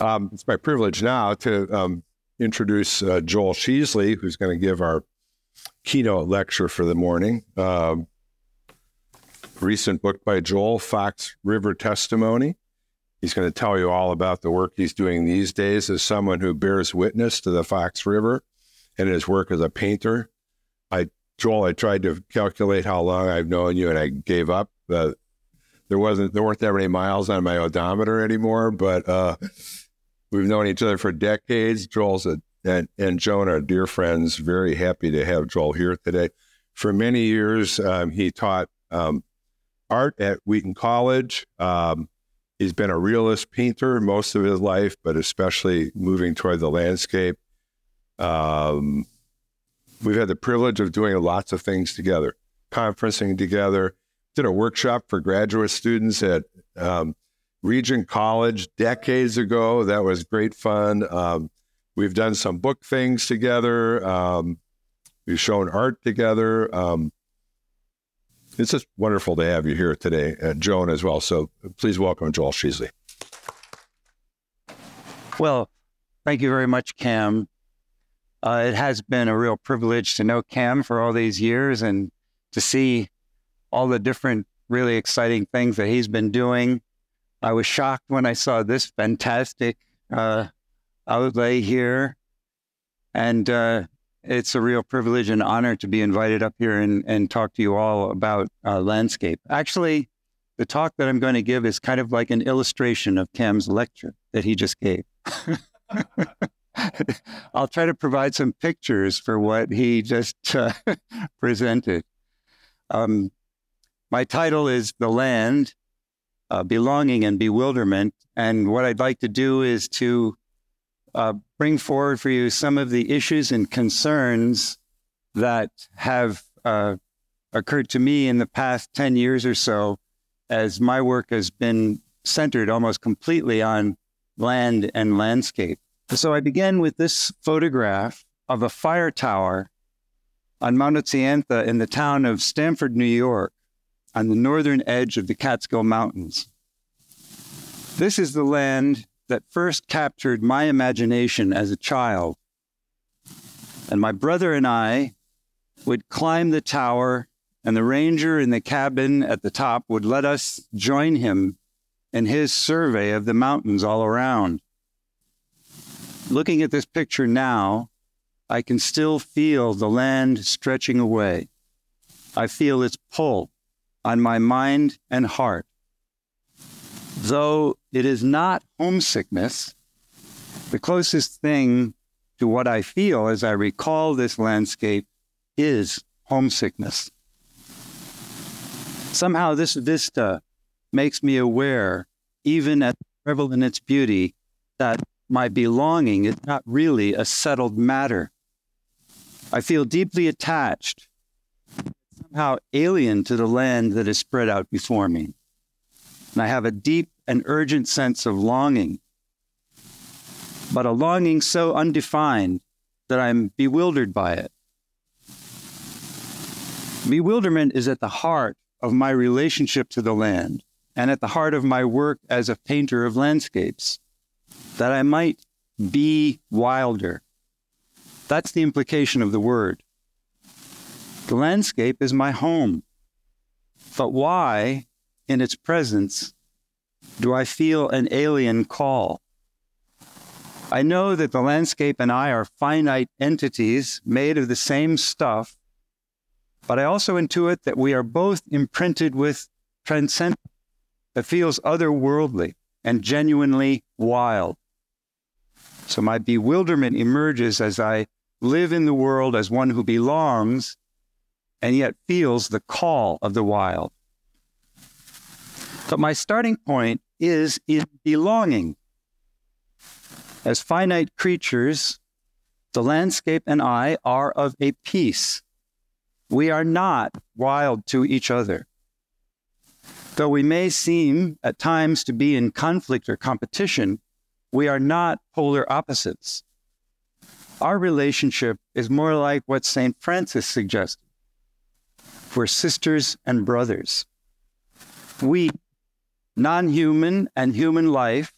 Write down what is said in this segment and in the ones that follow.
Um, it's my privilege now to um, introduce uh, Joel Sheesley, who's going to give our keynote lecture for the morning. Um, recent book by Joel, Fox River Testimony. He's going to tell you all about the work he's doing these days as someone who bears witness to the Fox River and his work as a painter. I, Joel, I tried to calculate how long I've known you, and I gave up. Uh, there wasn't, there weren't that many miles on my odometer anymore, but uh, we've known each other for decades. Joel's a, and and Joan are dear friends. Very happy to have Joel here today. For many years, um, he taught um, art at Wheaton College. Um, he's been a realist painter most of his life, but especially moving toward the landscape. Um, we've had the privilege of doing lots of things together, conferencing together. Did a workshop for graduate students at um, Regent College decades ago. That was great fun. Um, we've done some book things together. Um, we've shown art together. Um, it's just wonderful to have you here today, uh, Joan as well. So please welcome Joel Sheesley. Well, thank you very much, Cam. Uh, it has been a real privilege to know Cam for all these years and to see all the different really exciting things that he's been doing. I was shocked when I saw this fantastic uh, outlay here. And uh, it's a real privilege and honor to be invited up here and, and talk to you all about uh, landscape. Actually, the talk that I'm going to give is kind of like an illustration of Cam's lecture that he just gave. I'll try to provide some pictures for what he just uh, presented. Um, my title is The Land, uh, Belonging and Bewilderment. And what I'd like to do is to uh, bring forward for you some of the issues and concerns that have uh, occurred to me in the past 10 years or so as my work has been centered almost completely on land and landscape. So I begin with this photograph of a fire tower on Mount Utsayantha in the town of Stamford, New York, on the northern edge of the Catskill Mountains. This is the land that first captured my imagination as a child. And my brother and I would climb the tower, and the ranger in the cabin at the top would let us join him in his survey of the mountains all around. Looking at this picture now, I can still feel the land stretching away. I feel its pull on my mind and heart. Though it is not homesickness, the closest thing to what I feel as I recall this landscape is homesickness. Somehow, this vista makes me aware, even at revel in its beauty, that my belonging is not really a settled matter. I feel deeply attached, somehow alien to the land that is spread out before me. And I have a deep and urgent sense of longing, but a longing so undefined that I'm bewildered by it. Bewilderment is at the heart of my relationship to the land and at the heart of my work as a painter of landscapes, that I might be wilder. That's the implication of the word. The landscape is my home. But why in its presence do I feel an alien call? I know that the landscape and I are finite entities made of the same stuff, but I also intuit that we are both imprinted with transcendence that feels otherworldly and genuinely wild. So my bewilderment emerges as I live in the world as one who belongs and yet feels the call of the wild. But my starting point is in belonging. As finite creatures, the landscape and I are of a piece. We are not wild to each other. Though we may seem at times to be in conflict or competition, we are not polar opposites. Our relationship is more like what St. Francis suggested. We're sisters and brothers. We non human and human life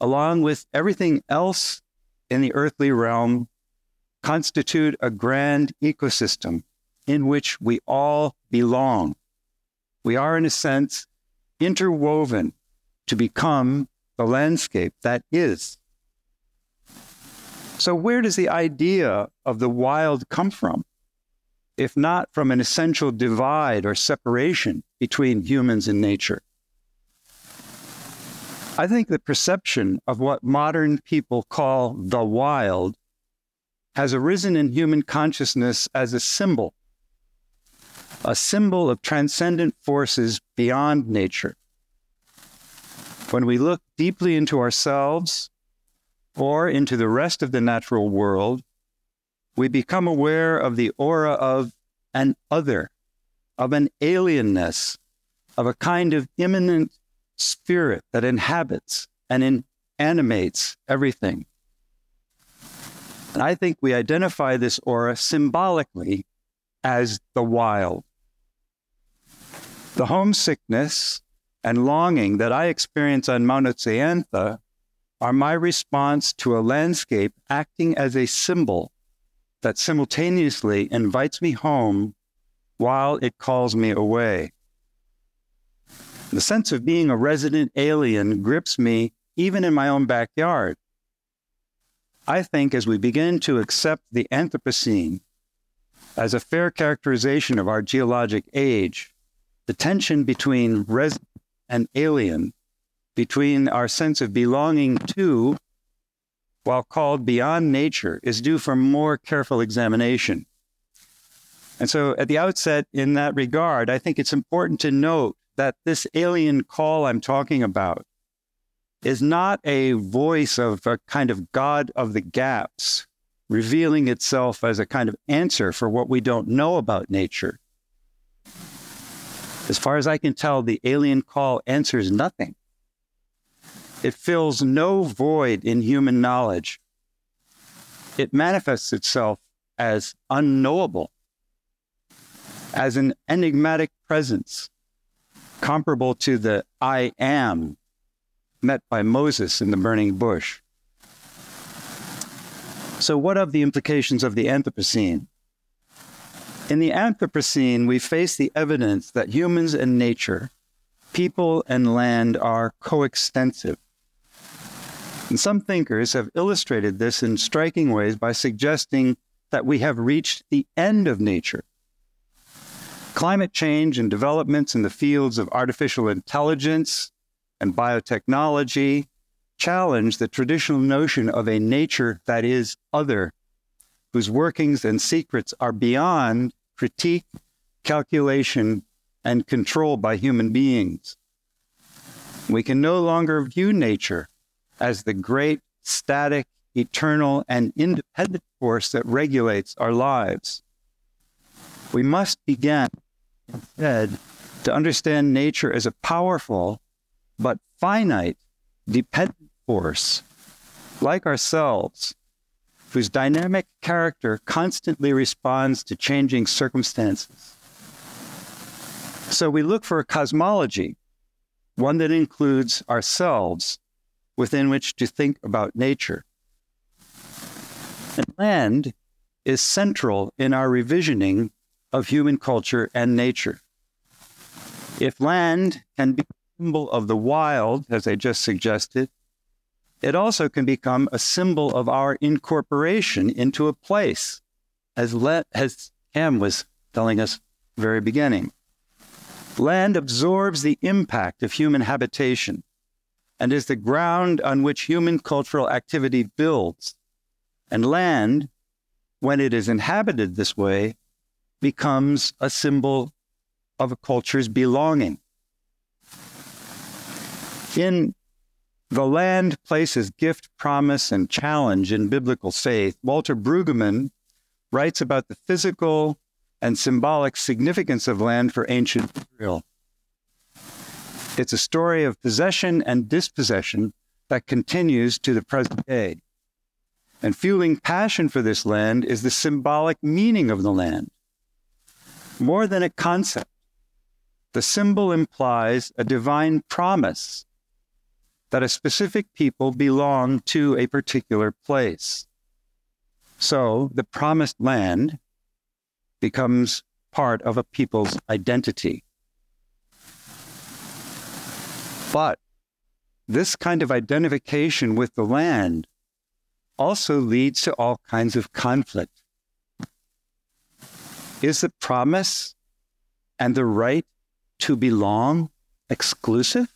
along with everything else in the earthly realm, constitute a grand ecosystem in which we all belong. We are, in a sense, interwoven to become the landscape that is. So, where does the idea of the wild come from? If not from an essential divide or separation between humans and nature. I think the perception of what modern people call the wild has arisen in human consciousness as a symbol, a symbol of transcendent forces beyond nature. When we look deeply into ourselves or into the rest of the natural world, we become aware of the aura of an other, of an alienness, of a kind of immanent spirit that inhabits and in, animates everything. And I think we identify this aura symbolically as the wild. The homesickness and longing that I experience on Mount Utsayantha are my response to a landscape acting as a symbol that simultaneously invites me home while it calls me away. The sense of being a resident alien grips me even in my own backyard. I think as we begin to accept the Anthropocene as a fair characterization of our geologic age, the tension between resident and alien, between our sense of belonging to, while called beyond nature, is due for more careful examination. And so, at the outset, in that regard, I think it's important to note that this alien call I'm talking about is not a voice of a kind of God of the gaps, revealing itself as a kind of answer for what we don't know about nature. As far as I can tell, the alien call answers nothing. It fills no void in human knowledge. It manifests itself as unknowable, as an enigmatic presence, comparable to the I am met by Moses in the burning bush. So, what of the implications of the Anthropocene? In the Anthropocene, we face the evidence that humans and nature, people and land are coextensive. And some thinkers have illustrated this in striking ways by suggesting that we have reached the end of nature. Climate change and developments in the fields of artificial intelligence, and biotechnology challenge the traditional notion of a nature that is other, whose workings and secrets are beyond critique, calculation, and control by human beings. We can no longer view nature as the great, static, eternal, and independent force that regulates our lives. We must begin, instead, to understand nature as a powerful but finite, dependent force, like ourselves, whose dynamic character constantly responds to changing circumstances. So we look for a cosmology, one that includes ourselves, within which to think about nature. And land is central in our revisioning of human culture and nature. If land can be a symbol of the wild, as I just suggested, it also can become a symbol of our incorporation into a place, as, Le- as Cam was telling us very beginning. Land absorbs the impact of human habitation and is the ground on which human cultural activity builds. And land, when it is inhabited this way, becomes a symbol of a culture's belonging. In The Land Place as Gift, Promise, and Challenge in Biblical Faith, Walter Brueggemann writes about the physical and symbolic significance of land for ancient Israel. It's a story of possession and dispossession that continues to the present day. And fueling passion for this land is the symbolic meaning of the land. More than a concept, the symbol implies a divine promise that a specific people belong to a particular place. So the promised land becomes part of a people's identity. But this kind of identification with the land also leads to all kinds of conflict. Is the promise and the right to belong exclusive?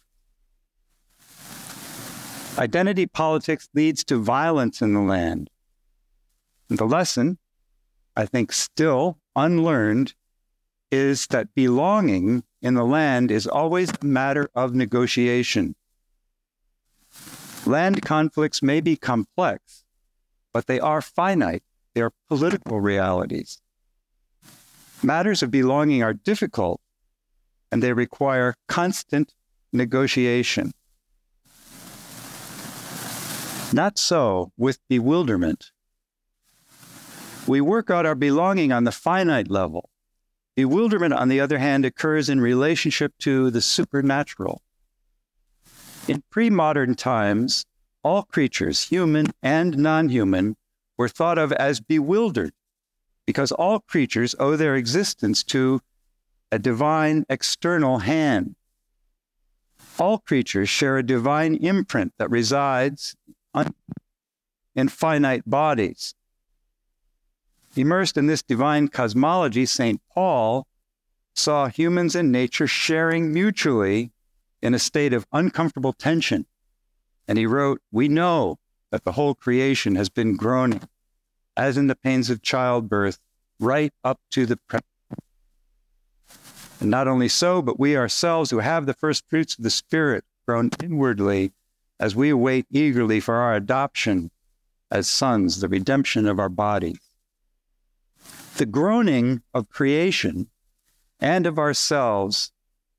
Identity politics leads to violence in the land. And the lesson, I think, still unlearned, is that belonging in the land is always a matter of negotiation. Land conflicts may be complex, but they are finite. They are political realities. Matters of belonging are difficult and they require constant negotiation. Not so with bewilderment. We work out our belonging on the finite level. Bewilderment, on the other hand, occurs in relationship to the supernatural. In pre modern times, all creatures, human and non human, were thought of as bewildered because all creatures owe their existence to a divine external hand. All creatures share a divine imprint that resides in finite bodies. Immersed in this divine cosmology, St. Paul saw humans and nature sharing mutually in a state of uncomfortable tension. And he wrote, We know that the whole creation has been groaning, as in the pains of childbirth, right up to the present. And not only so, but we ourselves who have the first fruits of the Spirit groan inwardly as we wait eagerly for our adoption as sons, the redemption of our body. The groaning of creation and of ourselves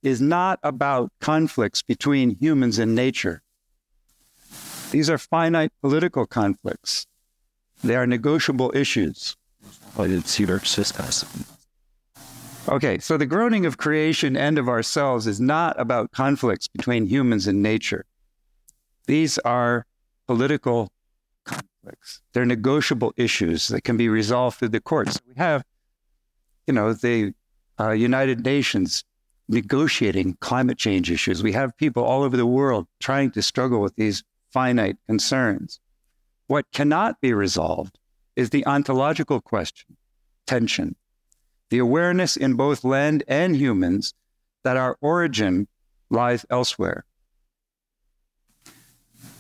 is not about conflicts between humans and nature. These are finite political conflicts. They are negotiable issues. Okay, so the groaning of creation and of ourselves is not about conflicts between humans and nature. These are political conflicts. They're negotiable issues that can be resolved through the courts. We have, you know, the uh, United Nations negotiating climate change issues. We have people all over the world trying to struggle with these finite concerns. What cannot be resolved is the ontological question, tension, the awareness in both land and humans that our origin lies elsewhere.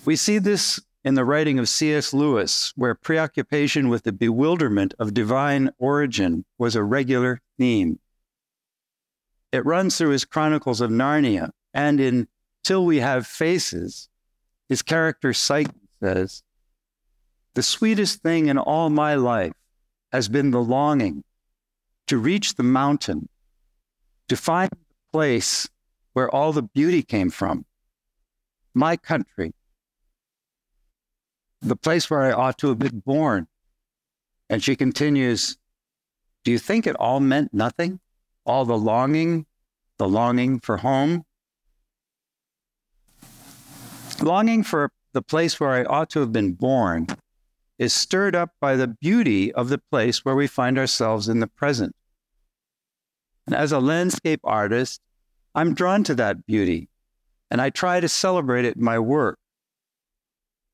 We see this in the writing of C.S. Lewis, where preoccupation with the bewilderment of divine origin was a regular theme. It runs through his Chronicles of Narnia, and in Till We Have Faces, his character Psyche says, The sweetest thing in all my life has been the longing to reach the mountain, to find the place where all the beauty came from, my country, the place where I ought to have been born. And she continues, Do you think it all meant nothing? All the longing, the longing for home? Longing for the place where I ought to have been born is stirred up by the beauty of the place where we find ourselves in the present. And as a landscape artist, I'm drawn to that beauty, and I try to celebrate it in my work.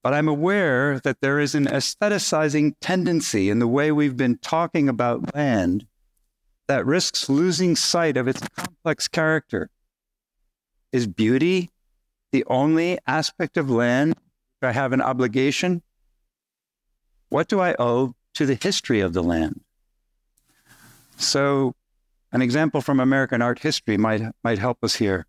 But I'm aware that there is an aestheticizing tendency in the way we've been talking about land that risks losing sight of its complex character. Is beauty the only aspect of land that I have an obligation? What do I owe to the history of the land? So, an example from American art history might, might help us here.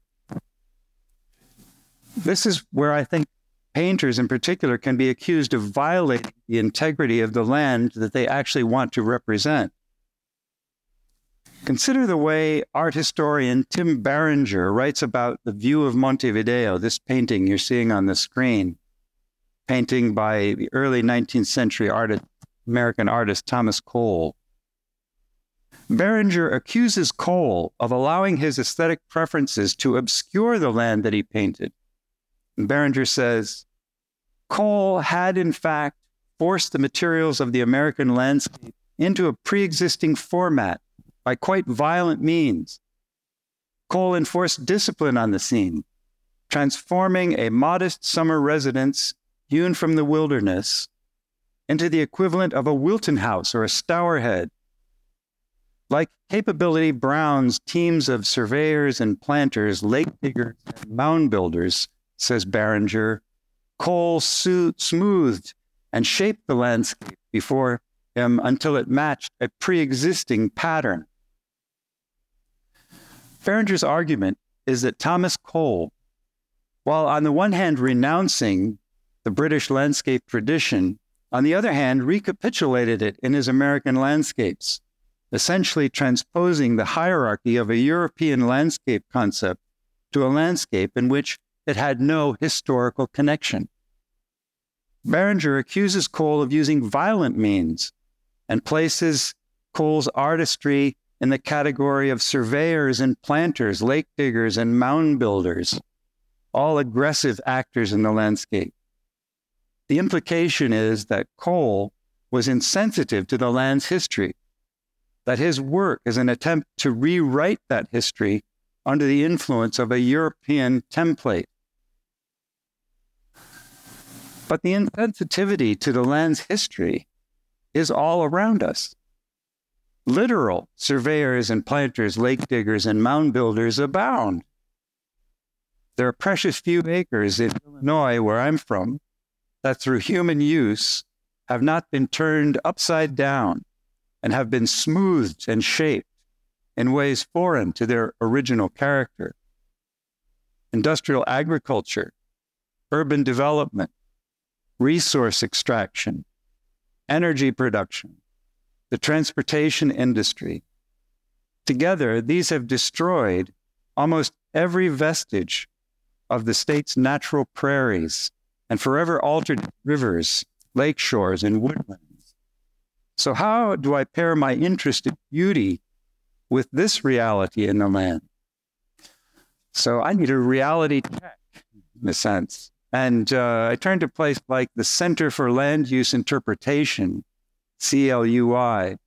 This is where I think painters in particular can be accused of violating the integrity of the land that they actually want to represent. Consider the way art historian Tim Barringer writes about the view of Montevideo, this painting you're seeing on the screen, painting by the early 19th century artist, American artist Thomas Cole. Barringer accuses Cole of allowing his aesthetic preferences to obscure the land that he painted And Barringer says Cole had, in fact, forced the materials of the American landscape into a pre existing format by quite violent means. Cole enforced discipline on the scene, transforming a modest summer residence hewn from the wilderness into the equivalent of a Wilton house or a Stourhead. Like Capability Brown's teams of surveyors and planters, lake diggers, and mound builders, says Barringer, Cole smoothed and shaped the landscape before him until it matched a pre existing pattern. Barringer's argument is that Thomas Cole, while on the one hand renouncing the British landscape tradition, on the other hand recapitulated it in his American landscapes, essentially transposing the hierarchy of a European landscape concept to a landscape in which it had no historical connection. Barringer accuses Cole of using violent means and places Cole's artistry in the category of surveyors and planters, lake diggers and mound builders, all aggressive actors in the landscape. The implication is that Cole was insensitive to the land's history, that his work is an attempt to rewrite that history under the influence of a European template. But the insensitivity to the land's history is all around us. Literal surveyors and planters, lake diggers, and mound builders abound. There are precious few acres in Illinois, where I'm from, that through human use have not been turned upside down and have been smoothed and shaped in ways foreign to their original character. Industrial agriculture, urban development, resource extraction, energy production, the transportation industry. Together, these have destroyed almost every vestige of the state's natural prairies and forever altered rivers, lake shores, and woodlands. So, how do I pair my interest in beauty with this reality in the land? So, I need a reality check, in a sense. And uh, I turned to a place like the Center for Land Use Interpretation, CLUI.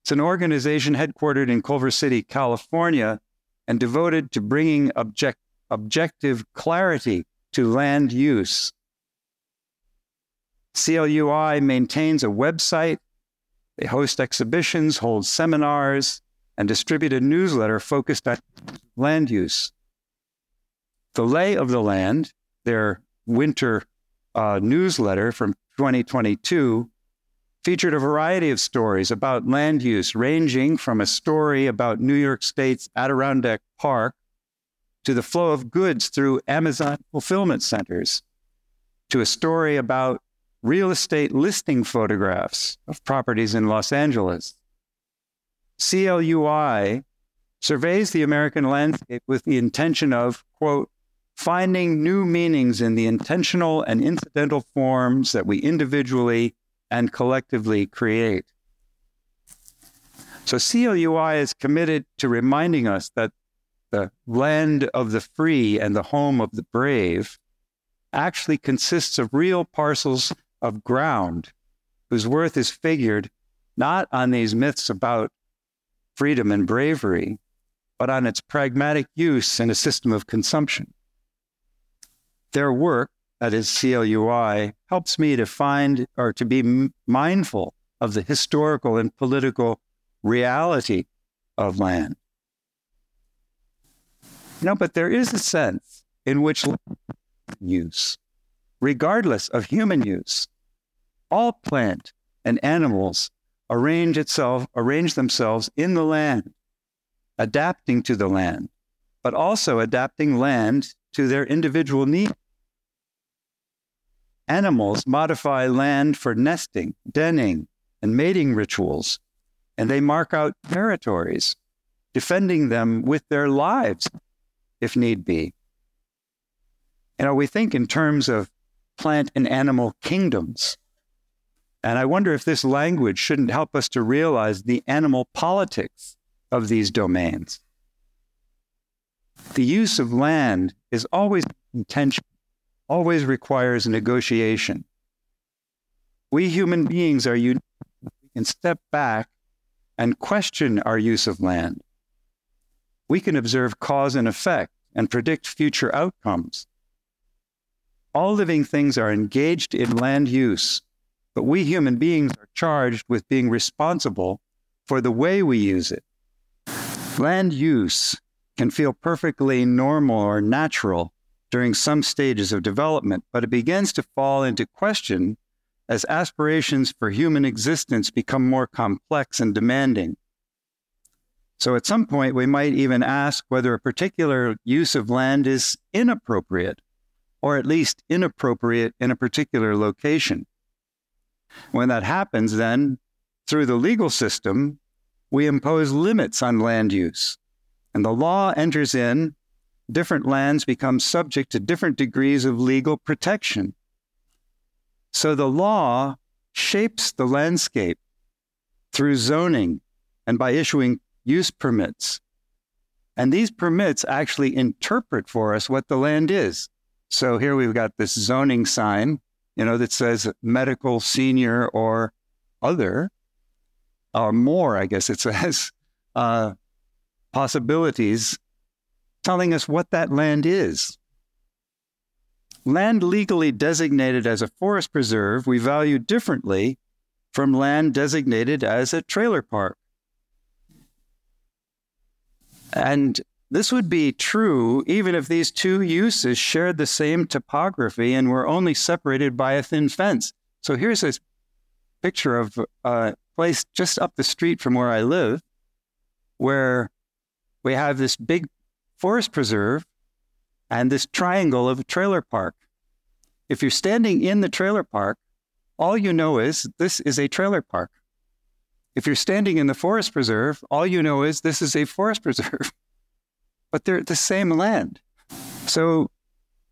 It's an organization headquartered in Culver City, California, and devoted to bringing object, objective clarity to land use. CLUI maintains a website, they host exhibitions, hold seminars, and distribute a newsletter focused on land use. The Lay of the Land, their winter uh, newsletter from 2022 featured a variety of stories about land use, ranging from a story about New York State's Adirondack Park to the flow of goods through Amazon fulfillment centers, to a story about real estate listing photographs of properties in Los Angeles. CLUI surveys the American landscape with the intention of, quote, finding new meanings in the intentional and incidental forms that we individually and collectively create. So CLUI is committed to reminding us that the land of the free and the home of the brave actually consists of real parcels of ground whose worth is figured not on these myths about freedom and bravery, but on its pragmatic use in a system of consumption. Their work, that is CLUI, helps me to find or to be mindful of the historical and political reality of land. Know, but there is a sense in which use, regardless of human use, all plant and animals arrange itself, arrange themselves in the land, adapting to the land, but also adapting land to their individual needs. Animals modify land for nesting, denning, and mating rituals, and they mark out territories, defending them with their lives if need be. You know, we think in terms of plant and animal kingdoms. And I wonder if this language shouldn't help us to realize the animal politics of these domains. The use of land is always intentional always requires negotiation. We human beings are unique. We can step back and question our use of land. We can observe cause and effect and predict future outcomes. All living things are engaged in land use, but we human beings are charged with being responsible for the way we use it. Land use can feel perfectly normal or natural during some stages of development, but it begins to fall into question as aspirations for human existence become more complex and demanding. So at some point, we might even ask whether a particular use of land is inappropriate, or at least inappropriate in a particular location. When that happens, then, through the legal system, we impose limits on land use. And the law enters in, different lands become subject to different degrees of legal protection. So the law shapes the landscape through zoning and by issuing use permits. And these permits actually interpret for us what the land is. So here we've got this zoning sign, you know, that says medical, senior, or other, or more, I guess it says, uh, possibilities telling us what that land is. Land legally designated as a forest preserve, we value differently from land designated as a trailer park. And this would be true even if these two uses shared the same topography and were only separated by a thin fence. So here's a picture of a place just up the street from where I live, where we have this big forest preserve and this triangle of a trailer park. If you're standing in the trailer park, all you know is this is a trailer park. If you're standing in the forest preserve, all you know is this is a forest preserve. but they're the same land. So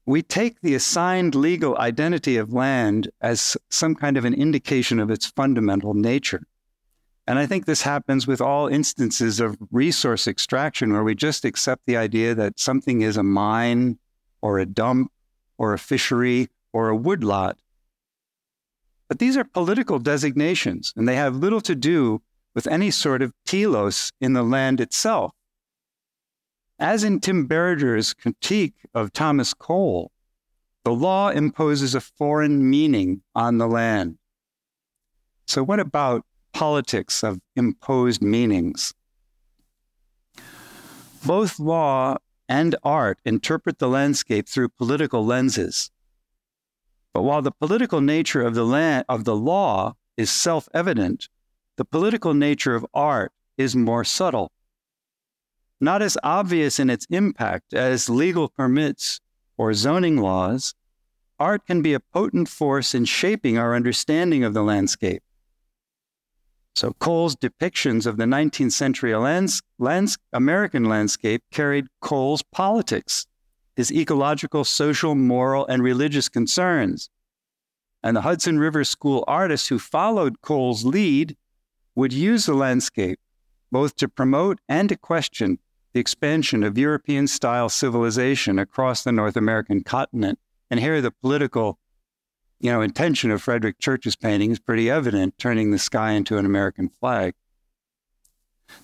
we take the assigned legal identity of land as some kind of an indication of its fundamental nature. And I think this happens with all instances of resource extraction where we just accept the idea that something is a mine or a dump or a fishery or a woodlot. But these are political designations, and they have little to do with any sort of telos in the land itself. As in Tim Barringer's critique of Thomas Cole, the law imposes a foreign meaning on the land. So, what about politics of imposed meanings? Both law and art interpret the landscape through political lenses. But while the political nature of the, land, of the law is self evident, the political nature of art is more subtle not as obvious in its impact as legal permits or zoning laws, art can be a potent force in shaping our understanding of the landscape. So Cole's depictions of the 19th century lands, lands, American landscape carried Cole's politics, his ecological, social, moral, and religious concerns. And the Hudson River School artists who followed Cole's lead would use the landscape both to promote and to question the expansion of European style civilization across the North American continent. And here the political you know, intention of Frederic Church's painting is pretty evident, turning the sky into an American flag.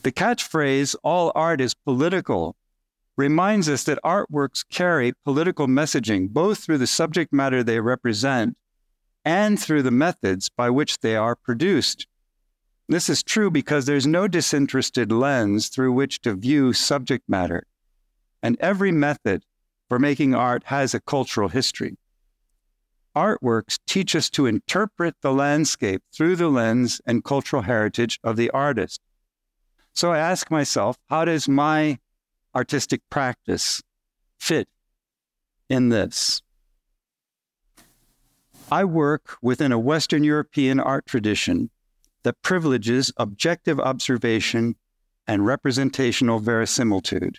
The catchphrase, all art is political, reminds us that artworks carry political messaging both through the subject matter they represent and through the methods by which they are produced. This is true because there's no disinterested lens through which to view subject matter, and every method for making art has a cultural history. Artworks teach us to interpret the landscape through the lens and cultural heritage of the artist. So I ask myself, how does my artistic practice fit in this? I work within a Western European art tradition that privileges objective observation and representational verisimilitude.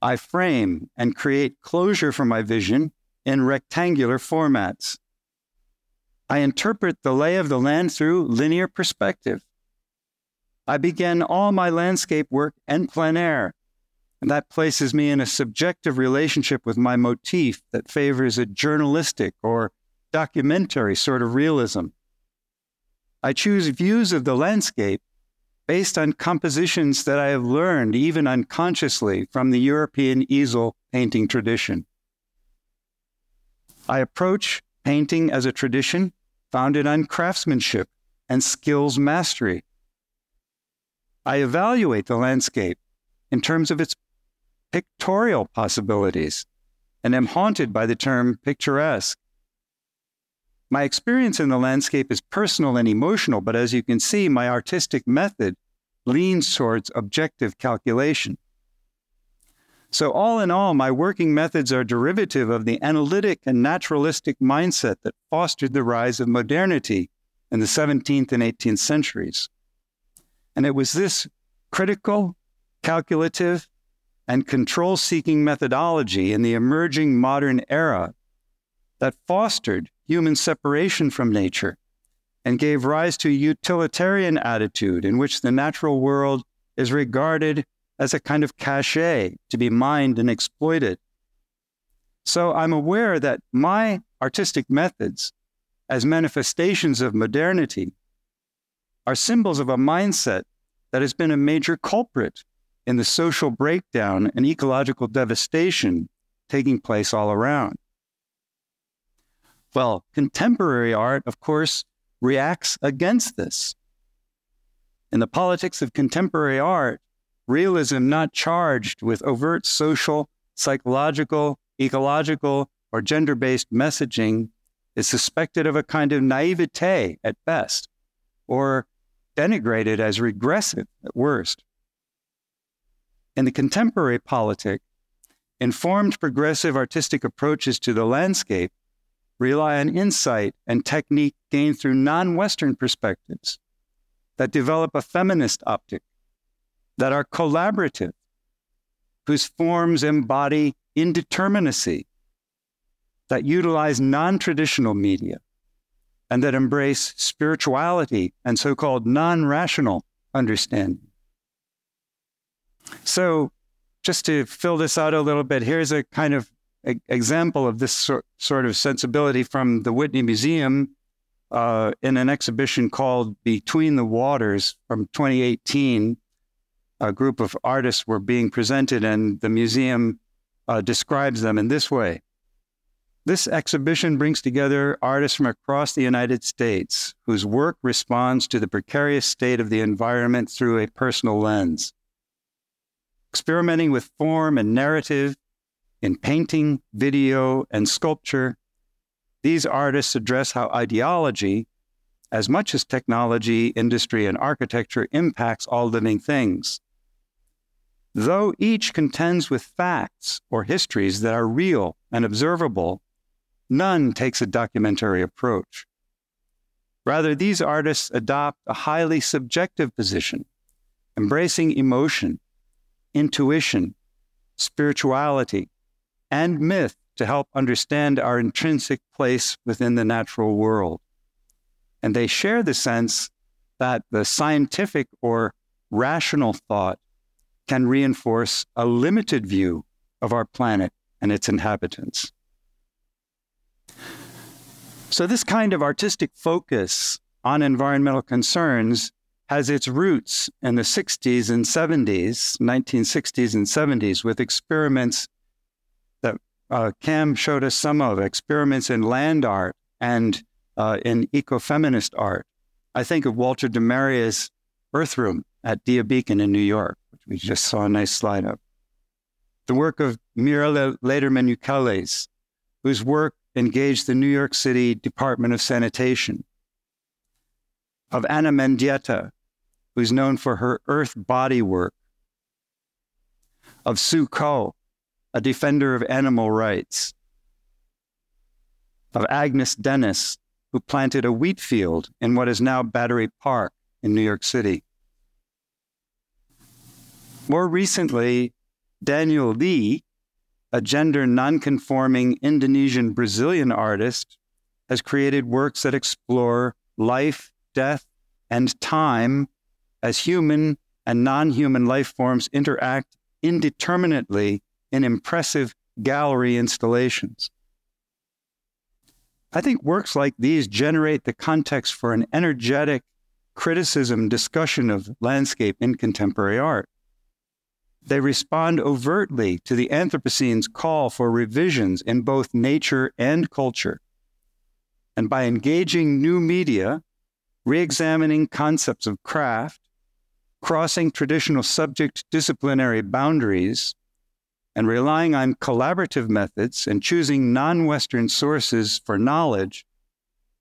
I frame and create closure for my vision in rectangular formats. I interpret the lay of the land through linear perspective. I begin all my landscape work en plein air, And that places me in a subjective relationship with my motif that favors a journalistic or documentary sort of realism. I choose views of the landscape based on compositions that I have learned, even unconsciously, from the European easel painting tradition. I approach painting as a tradition founded on craftsmanship and skills mastery. I evaluate the landscape in terms of its pictorial possibilities and am haunted by the term picturesque. My experience in the landscape is personal and emotional, but as you can see, my artistic method leans towards objective calculation. So, all in all, my working methods are derivative of the analytic and naturalistic mindset that fostered the rise of modernity in the 17th and 18th centuries. And it was this critical, calculative, and control seeking methodology in the emerging modern era that fostered human separation from nature and gave rise to a utilitarian attitude in which the natural world is regarded as a kind of cachet to be mined and exploited. So I'm aware that my artistic methods, as manifestations of modernity, are symbols of a mindset that has been a major culprit in the social breakdown and ecological devastation taking place all around. Well, contemporary art, of course, reacts against this. In the politics of contemporary art, realism not charged with overt social, psychological, ecological, or gender based messaging is suspected of a kind of naivete at best, or denigrated as regressive at worst. In the contemporary politic, informed progressive artistic approaches to the landscape rely on insight and technique gained through non Western perspectives that develop a feminist optic, that are collaborative, whose forms embody indeterminacy, that utilize non traditional media, and that embrace spirituality and so called non rational understanding. So, just to fill this out a little bit, here's a kind of a- example of this sor- sort of sensibility from the Whitney Museum uh, in an exhibition called Between the Waters from 2018. A group of artists were being presented, and the museum uh, describes them in this way. This exhibition brings together artists from across the United States whose work responds to the precarious state of the environment through a personal lens. Experimenting with form and narrative in painting, video, and sculpture, these artists address how ideology, as much as technology, industry, and architecture, impacts all living things. Though each contends with facts or histories that are real and observable, none takes a documentary approach. Rather, these artists adopt a highly subjective position, embracing emotion, intuition, spirituality, and myth to help understand our intrinsic place within the natural world. And they share the sense that the scientific or rational thought can reinforce a limited view of our planet and its inhabitants. So, this kind of artistic focus on environmental concerns has its roots in the 60s and 70s, 1960s and 70s, with experiments that uh, Cam showed us some of, experiments in land art and uh, in ecofeminist art. I think of Walter de Maria's Earthroom at Dia Beacon in New York, we just saw a nice slide of. The work of Mierle Laderman Ukeles, whose work engaged the New York City Department of Sanitation. Of Ana Mendieta, who's known for her earth body work. Of Sue Coe, a defender of animal rights. Of Agnes Denes, who planted a wheat field in what is now Battery Park in New York City. More recently, Daniel Lie, a gender nonconforming Indonesian Brazilian artist, has created works that explore life, death, and time as human and non human life forms interact indeterminately in impressive gallery installations. I think works like these generate the context for an energetic criticism discussion of landscape in contemporary art. They respond overtly to the Anthropocene's call for revisions in both nature and culture. And by engaging new media, re examining concepts of craft, crossing traditional subject disciplinary boundaries, and relying on collaborative methods and choosing non Western sources for knowledge,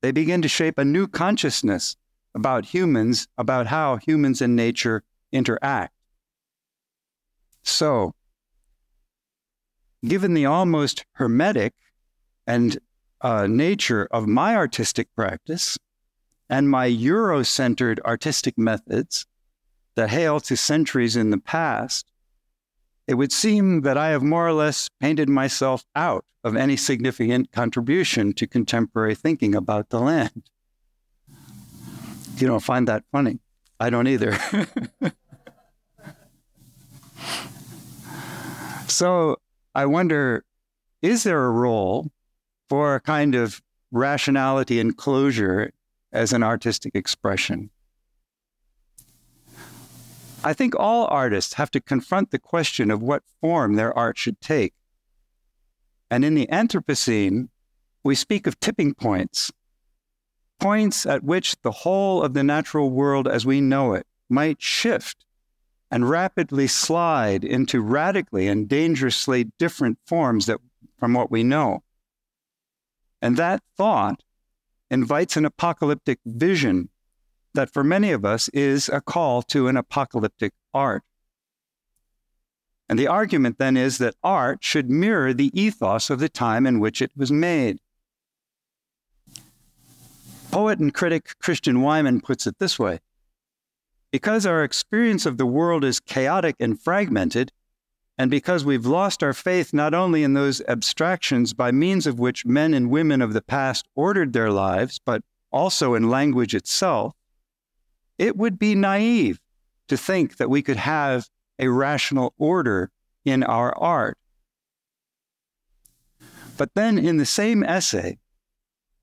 they begin to shape a new consciousness about humans, about how humans and nature interact. So, given the almost hermetic and uh, nature of my artistic practice and my Euro-centered artistic methods that hail to centuries in the past, it would seem that I have more or less painted myself out of any significant contribution to contemporary thinking about the land. You don't find that funny. I don't either. so I wonder is there a role for a kind of rationality and closure as an artistic expression? I think all artists have to confront the question of what form their art should take. And in the Anthropocene, we speak of tipping points, points at which the whole of the natural world as we know it might shift and rapidly slide into radically and dangerously different forms that, from what we know. And that thought invites an apocalyptic vision that for many of us is a call to an apocalyptic art. And the argument then is that art should mirror the ethos of the time in which it was made. Poet and critic Christian Wiman puts it this way Because our experience of the world is chaotic and fragmented, and because we've lost our faith not only in those abstractions by means of which men and women of the past ordered their lives, but also in language itself, it would be naive to think that we could have a rational order in our art. But then in the same essay,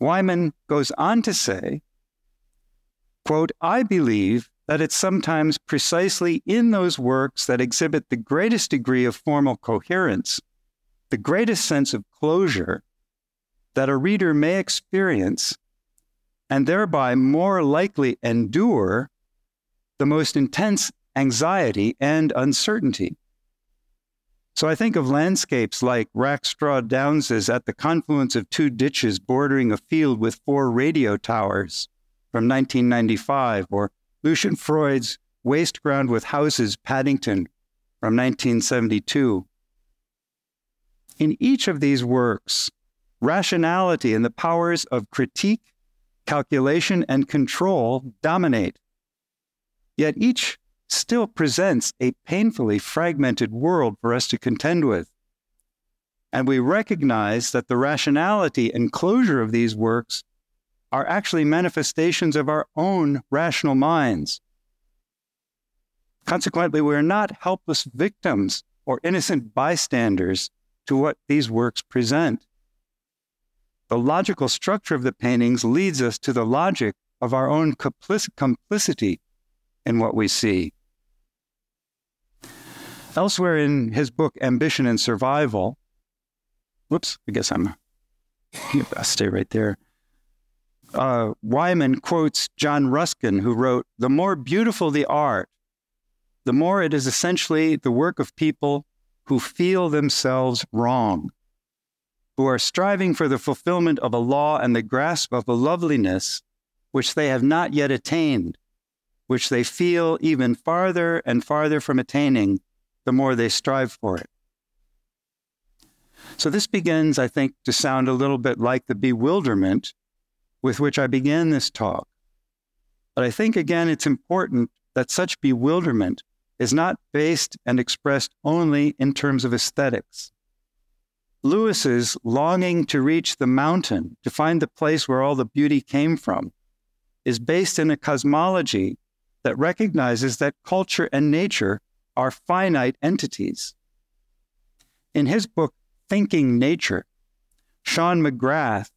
Wiman goes on to say, quote, I believe that it's sometimes precisely in those works that exhibit the greatest degree of formal coherence, the greatest sense of closure that a reader may experience and thereby more likely endure the most intense anxiety and uncertainty. So I think of landscapes like Rackstraw Downes at the confluence of two ditches bordering a field with four radio towers from 1995, or Lucian Freud's Waste Ground with Houses, Paddington from 1972. In each of these works, rationality and the powers of critique calculation, and control dominate. Yet each still presents a painfully fragmented world for us to contend with. And we recognize that the rationality and closure of these works are actually manifestations of our own rational minds. Consequently, we are not helpless victims or innocent bystanders to what these works present the logical structure of the paintings leads us to the logic of our own complicity in what we see. Elsewhere in his book, Ambition and Survival, whoops, I guess I'm, I'll stay right there. Uh, Wiman quotes John Ruskin, who wrote, The more beautiful the art, the more it is essentially the work of people who feel themselves wrong who are striving for the fulfillment of a law and the grasp of a loveliness which they have not yet attained, which they feel even farther and farther from attaining the more they strive for it. So, this begins, I think, to sound a little bit like the bewilderment with which I began this talk. But I think, again, it's important that such bewilderment is not based and expressed only in terms of aesthetics. Lewis's longing to reach the mountain, to find the place where all the beauty came from, is based in a cosmology that recognizes that culture and nature are finite entities. In his book, Thinking Nature, Sean McGrath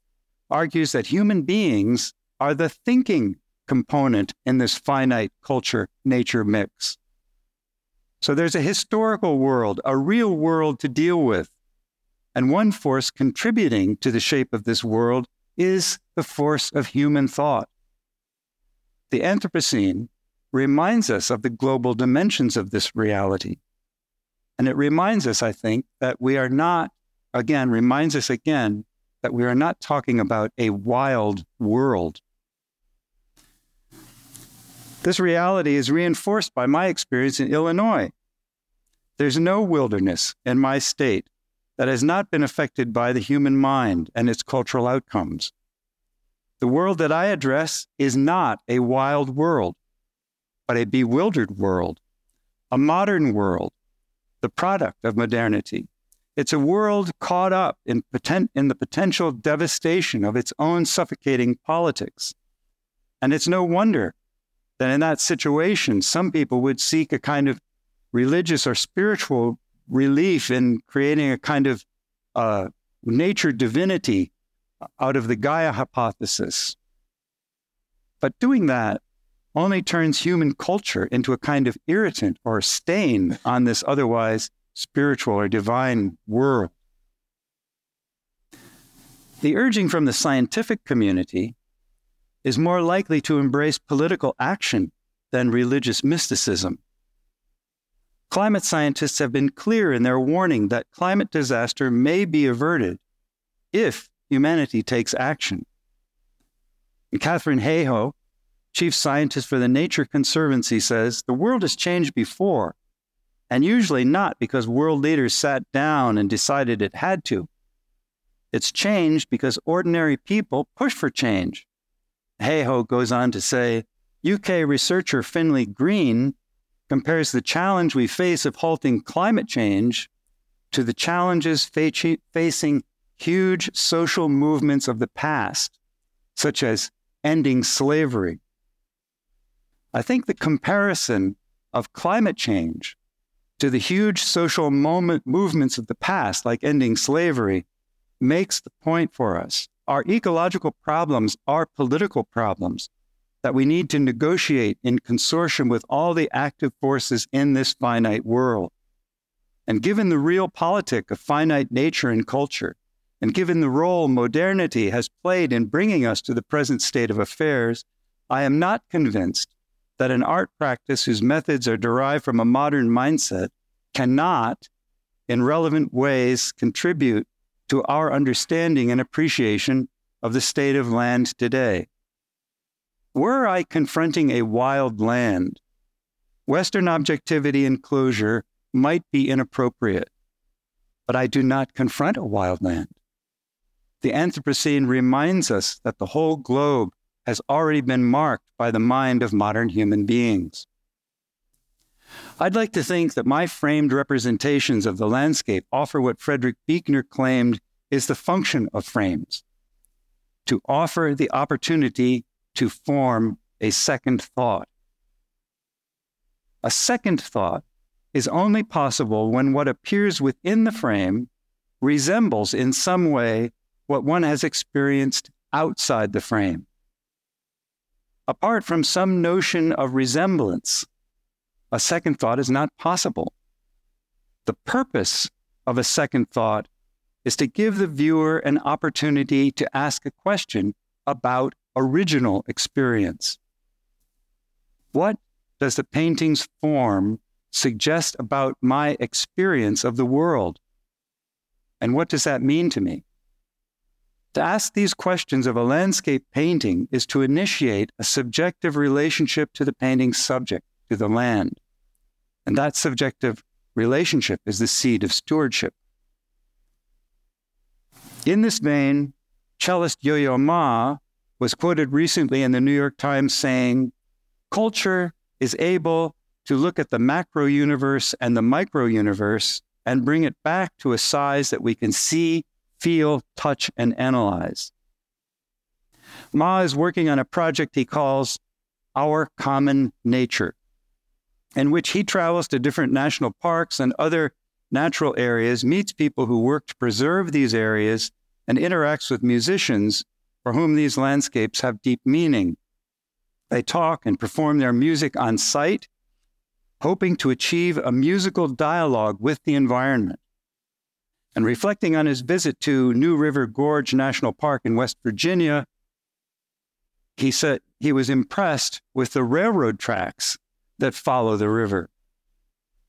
argues that human beings are the thinking component in this finite culture nature mix. So there's a historical world, a real world to deal with. And one force contributing to the shape of this world is the force of human thought. The Anthropocene reminds us of the global dimensions of this reality. And it reminds us, I think, that we are not, again, reminds us again that we are not talking about a wild world. This reality is reinforced by my experience in Illinois. There's no wilderness in my state that has not been affected by the human mind and its cultural outcomes. The world that I address is not a wild world, but a bewildered world, a modern world, the product of modernity. It's a world caught up in, in the potential devastation of its own suffocating politics. And it's no wonder that in that situation, some people would seek a kind of religious or spiritual relief in creating a kind of uh, nature divinity out of the Gaia hypothesis. But doing that only turns human culture into a kind of irritant or stain on this otherwise spiritual or divine world. The urging from the scientific community is more likely to embrace political action than religious mysticism. Climate scientists have been clear in their warning that climate disaster may be averted if humanity takes action. And Katharine Hayhoe, chief scientist for the Nature Conservancy, says the world has changed before, and usually not because world leaders sat down and decided it had to. It's changed because ordinary people push for change. Hayhoe goes on to say UK researcher Finlay Green compares the challenge we face of halting climate change to the challenges facing huge social movements of the past, such as ending slavery. I think the comparison of climate change to the huge social moment movements of the past, like ending slavery, makes the point for us. Our ecological problems are political problems that we need to negotiate in consortium with all the active forces in this finite world. And given the realpolitik of finite nature and culture, and given the role modernity has played in bringing us to the present state of affairs, I am not convinced that an art practice whose methods are derived from a modern mindset cannot, in relevant ways, contribute to our understanding and appreciation of the state of land today. Were I confronting a wild land, Western objectivity and closure might be inappropriate, but I do not confront a wild land. The Anthropocene reminds us that the whole globe has already been marked by the mind of modern human beings. I'd like to think that my framed representations of the landscape offer what Frederick Buechner claimed is the function of frames to offer the opportunity to form a second thought. A second thought is only possible when what appears within the frame resembles in some way what one has experienced outside the frame. Apart from some notion of resemblance, a second thought is not possible. The purpose of a second thought is to give the viewer an opportunity to ask a question about original experience. What does the painting's form suggest about my experience of the world? And what does that mean to me? To ask these questions of a landscape painting is to initiate a subjective relationship to the painting's subject, to the land. And that subjective relationship is the seed of stewardship. In this vein, cellist Yo Yo Ma was quoted recently in the New York Times saying, Culture is able to look at the macro universe and the micro universe and bring it back to a size that we can see feel, touch, and analyze. Ma is working on a project he calls Our Common Nature, in which he travels to different national parks and other natural areas, meets people who work to preserve these areas, and interacts with musicians for whom these landscapes have deep meaning. They talk and perform their music on site, hoping to achieve a musical dialogue with the environment. And reflecting on his visit to New River Gorge National Park in West Virginia, he said he was impressed with the railroad tracks that follow the river.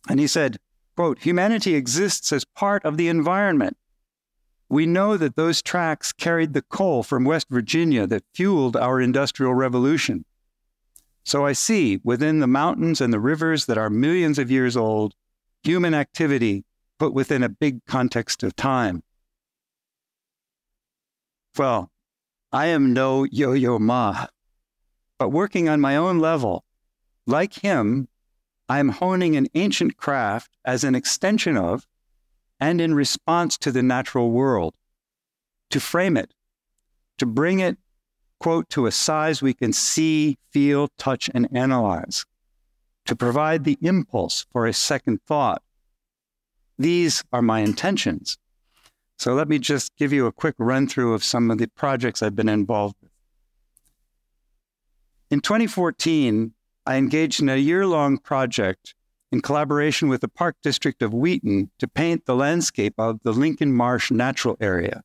And he said, quote, humanity exists as part of the environment. We know that those tracks carried the coal from West Virginia that fueled our industrial revolution. So I see within the mountains and the rivers that are millions of years old, human activity put within a big context of time. Well, I am no yo yo ma, but working on my own level, like him, I am honing an ancient craft as an extension of and in response to the natural world, to frame it, to bring it, quote, to a size we can see, feel, touch, and analyze, to provide the impulse for a second thought. These are my intentions. So let me just give you a quick run through of some of the projects I've been involved with. In 2014, I engaged in a year long project in collaboration with the Park District of Wheaton to paint the landscape of the Lincoln Marsh Natural Area.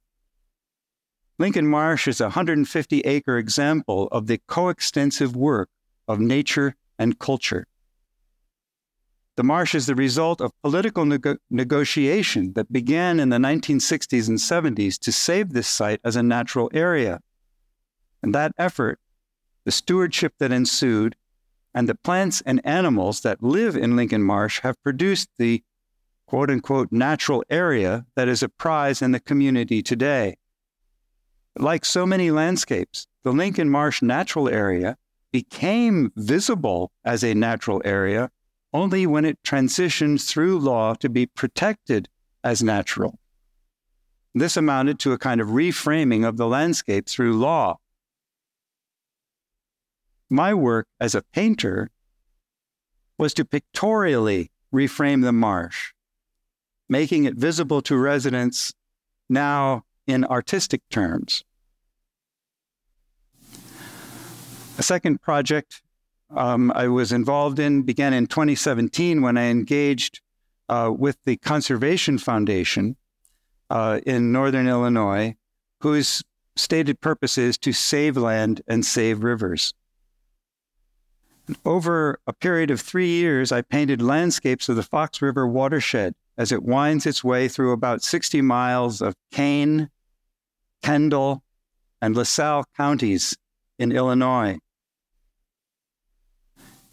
Lincoln Marsh is a 150 acre example of the coextensive work of nature and culture. The marsh is the result of political nego- negotiation that began in the 1960s and 70s to save this site as a natural area. And that effort, the stewardship that ensued, and the plants and animals that live in Lincoln Marsh have produced the quote unquote natural area that is a prize in the community today. Like so many landscapes, the Lincoln Marsh natural area became visible as a natural area only when it transitioned through law to be protected as natural. This amounted to a kind of reframing of the landscape through law my work as a painter was to pictorially reframe the marsh, making it visible to residents now in artistic terms. A second project um, I was involved in began in 2017 when I engaged uh, with the Conservation Foundation uh, in Northern Illinois, whose stated purpose is to save land and save rivers. Over a period of three years, I painted landscapes of the Fox River watershed as it winds its way through about 60 miles of Kane, Kendall, and LaSalle counties in Illinois.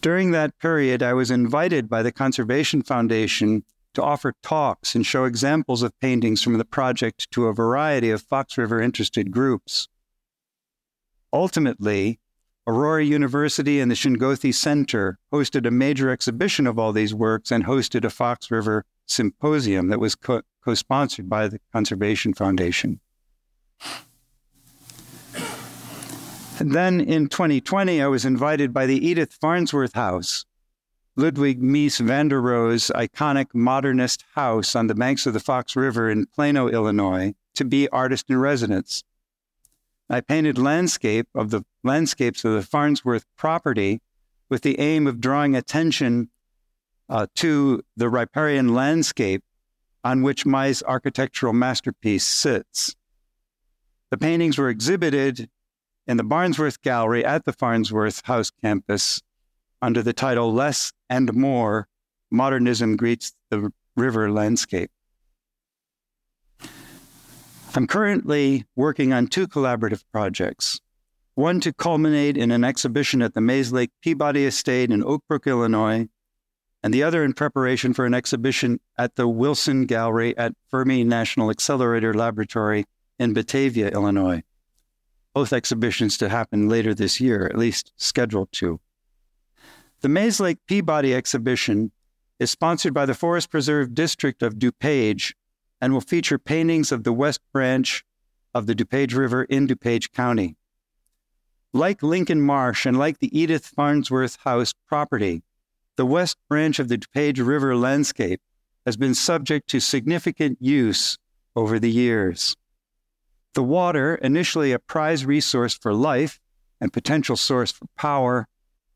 During that period, I was invited by the Conservation Foundation to offer talks and show examples of paintings from the project to a variety of Fox River interested groups. Ultimately, Aurora University and the Schingoethe Center hosted a major exhibition of all these works and hosted a Fox River symposium that was co sponsored by the Conservation Foundation. And then in 2020, I was invited by the Edith Farnsworth House, Ludwig Mies van der Rohe's iconic modernist house on the banks of the Fox River in Plano, Illinois, to be artist in residence. I painted landscape of the landscapes of the Farnsworth property with the aim of drawing attention uh, to the riparian landscape on which my architectural masterpiece sits. The paintings were exhibited in the Barnsworth Gallery at the Farnsworth House campus under the title Less and More Modernism Greets the River Landscape. I'm currently working on two collaborative projects one to culminate in an exhibition at the Mays Lake Peabody Estate in Oak Brook, Illinois, and the other in preparation for an exhibition at the Wilson Gallery at Fermi National Accelerator Laboratory in Batavia, Illinois. Both exhibitions to happen later this year, at least scheduled to. The Mays Lake Peabody exhibition is sponsored by the Forest Preserve District of DuPage and will feature paintings of the West Branch of the DuPage River in DuPage County. Like Lincoln Marsh and like the Edith Farnsworth House property, the West Branch of the DuPage River landscape has been subject to significant use over the years. The water, initially a prize resource for life and potential source for power,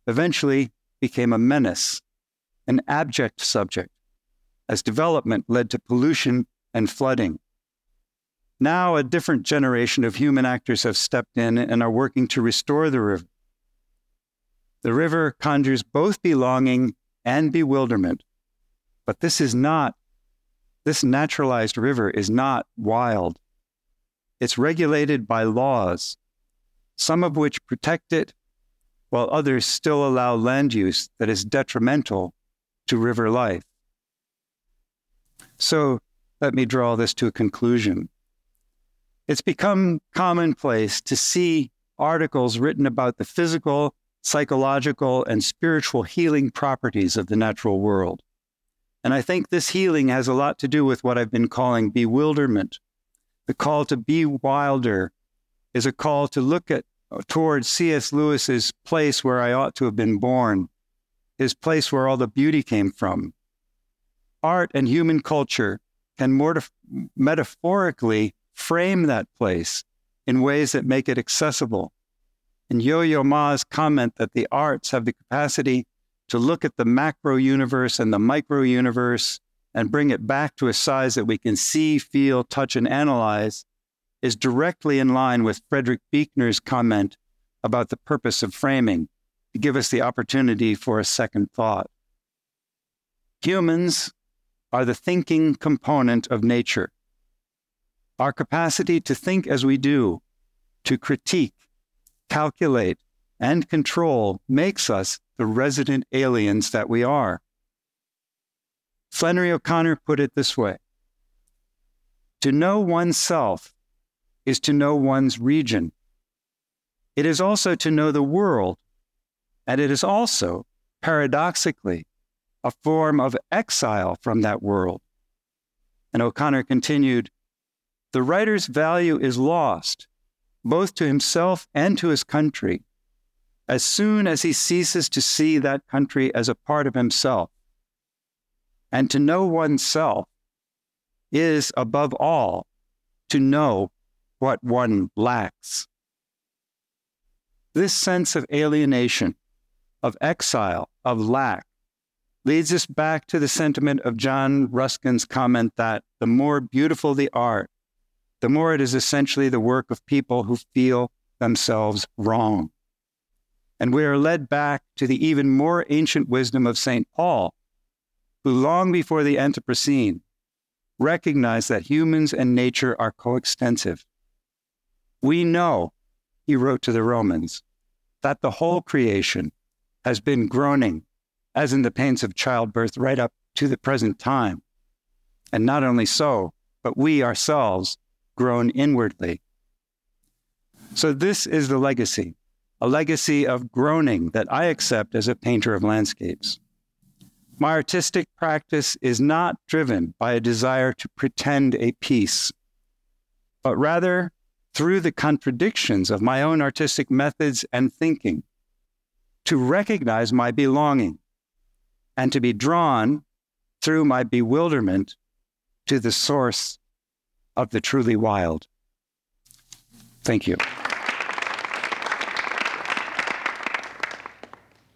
eventually became a menace, an abject subject, as development led to pollution and flooding. Now, a different generation of human actors have stepped in and are working to restore the river. The river conjures both belonging and bewilderment, but this is not, this naturalized river is not wild. It's regulated by laws, some of which protect it, while others still allow land use that is detrimental to river life. So let me draw this to a conclusion. It's become commonplace to see articles written about the physical, psychological, and spiritual healing properties of the natural world. And I think this healing has a lot to do with what I've been calling bewilderment. The call to be wilder is a call to look at towards C.S. Lewis's place where I ought to have been born, his place where all the beauty came from. Art and human culture can metaphorically frame that place in ways that make it accessible. And Yo Yo Ma's comment that the arts have the capacity to look at the macro universe and the micro universe and bring it back to a size that we can see, feel, touch, and analyze is directly in line with Frederick Buechner's comment about the purpose of framing to give us the opportunity for a second thought. Humans are the thinking component of nature. Our capacity to think as we do, to critique, calculate, and control makes us the resident aliens that we are. Flannery O'Connor put it this way To know oneself is to know one's region. It is also to know the world, and it is also, paradoxically, a form of exile from that world. And O'Connor continued the writer's value is lost, both to himself and to his country, as soon as he ceases to see that country as a part of himself. And to know oneself is, above all, to know what one lacks. This sense of alienation, of exile, of lack, leads us back to the sentiment of John Ruskin's comment that the more beautiful the art, the more it is essentially the work of people who feel themselves wrong. And we are led back to the even more ancient wisdom of St. Paul, who long before the Anthropocene recognized that humans and nature are coextensive. We know, he wrote to the Romans, that the whole creation has been groaning, as in the pains of childbirth, right up to the present time. And not only so, but we ourselves groan inwardly. So, this is the legacy, a legacy of groaning that I accept as a painter of landscapes. My artistic practice is not driven by a desire to pretend a piece, but rather through the contradictions of my own artistic methods and thinking, to recognize my belonging and to be drawn through my bewilderment to the source of the truly wild. Thank you.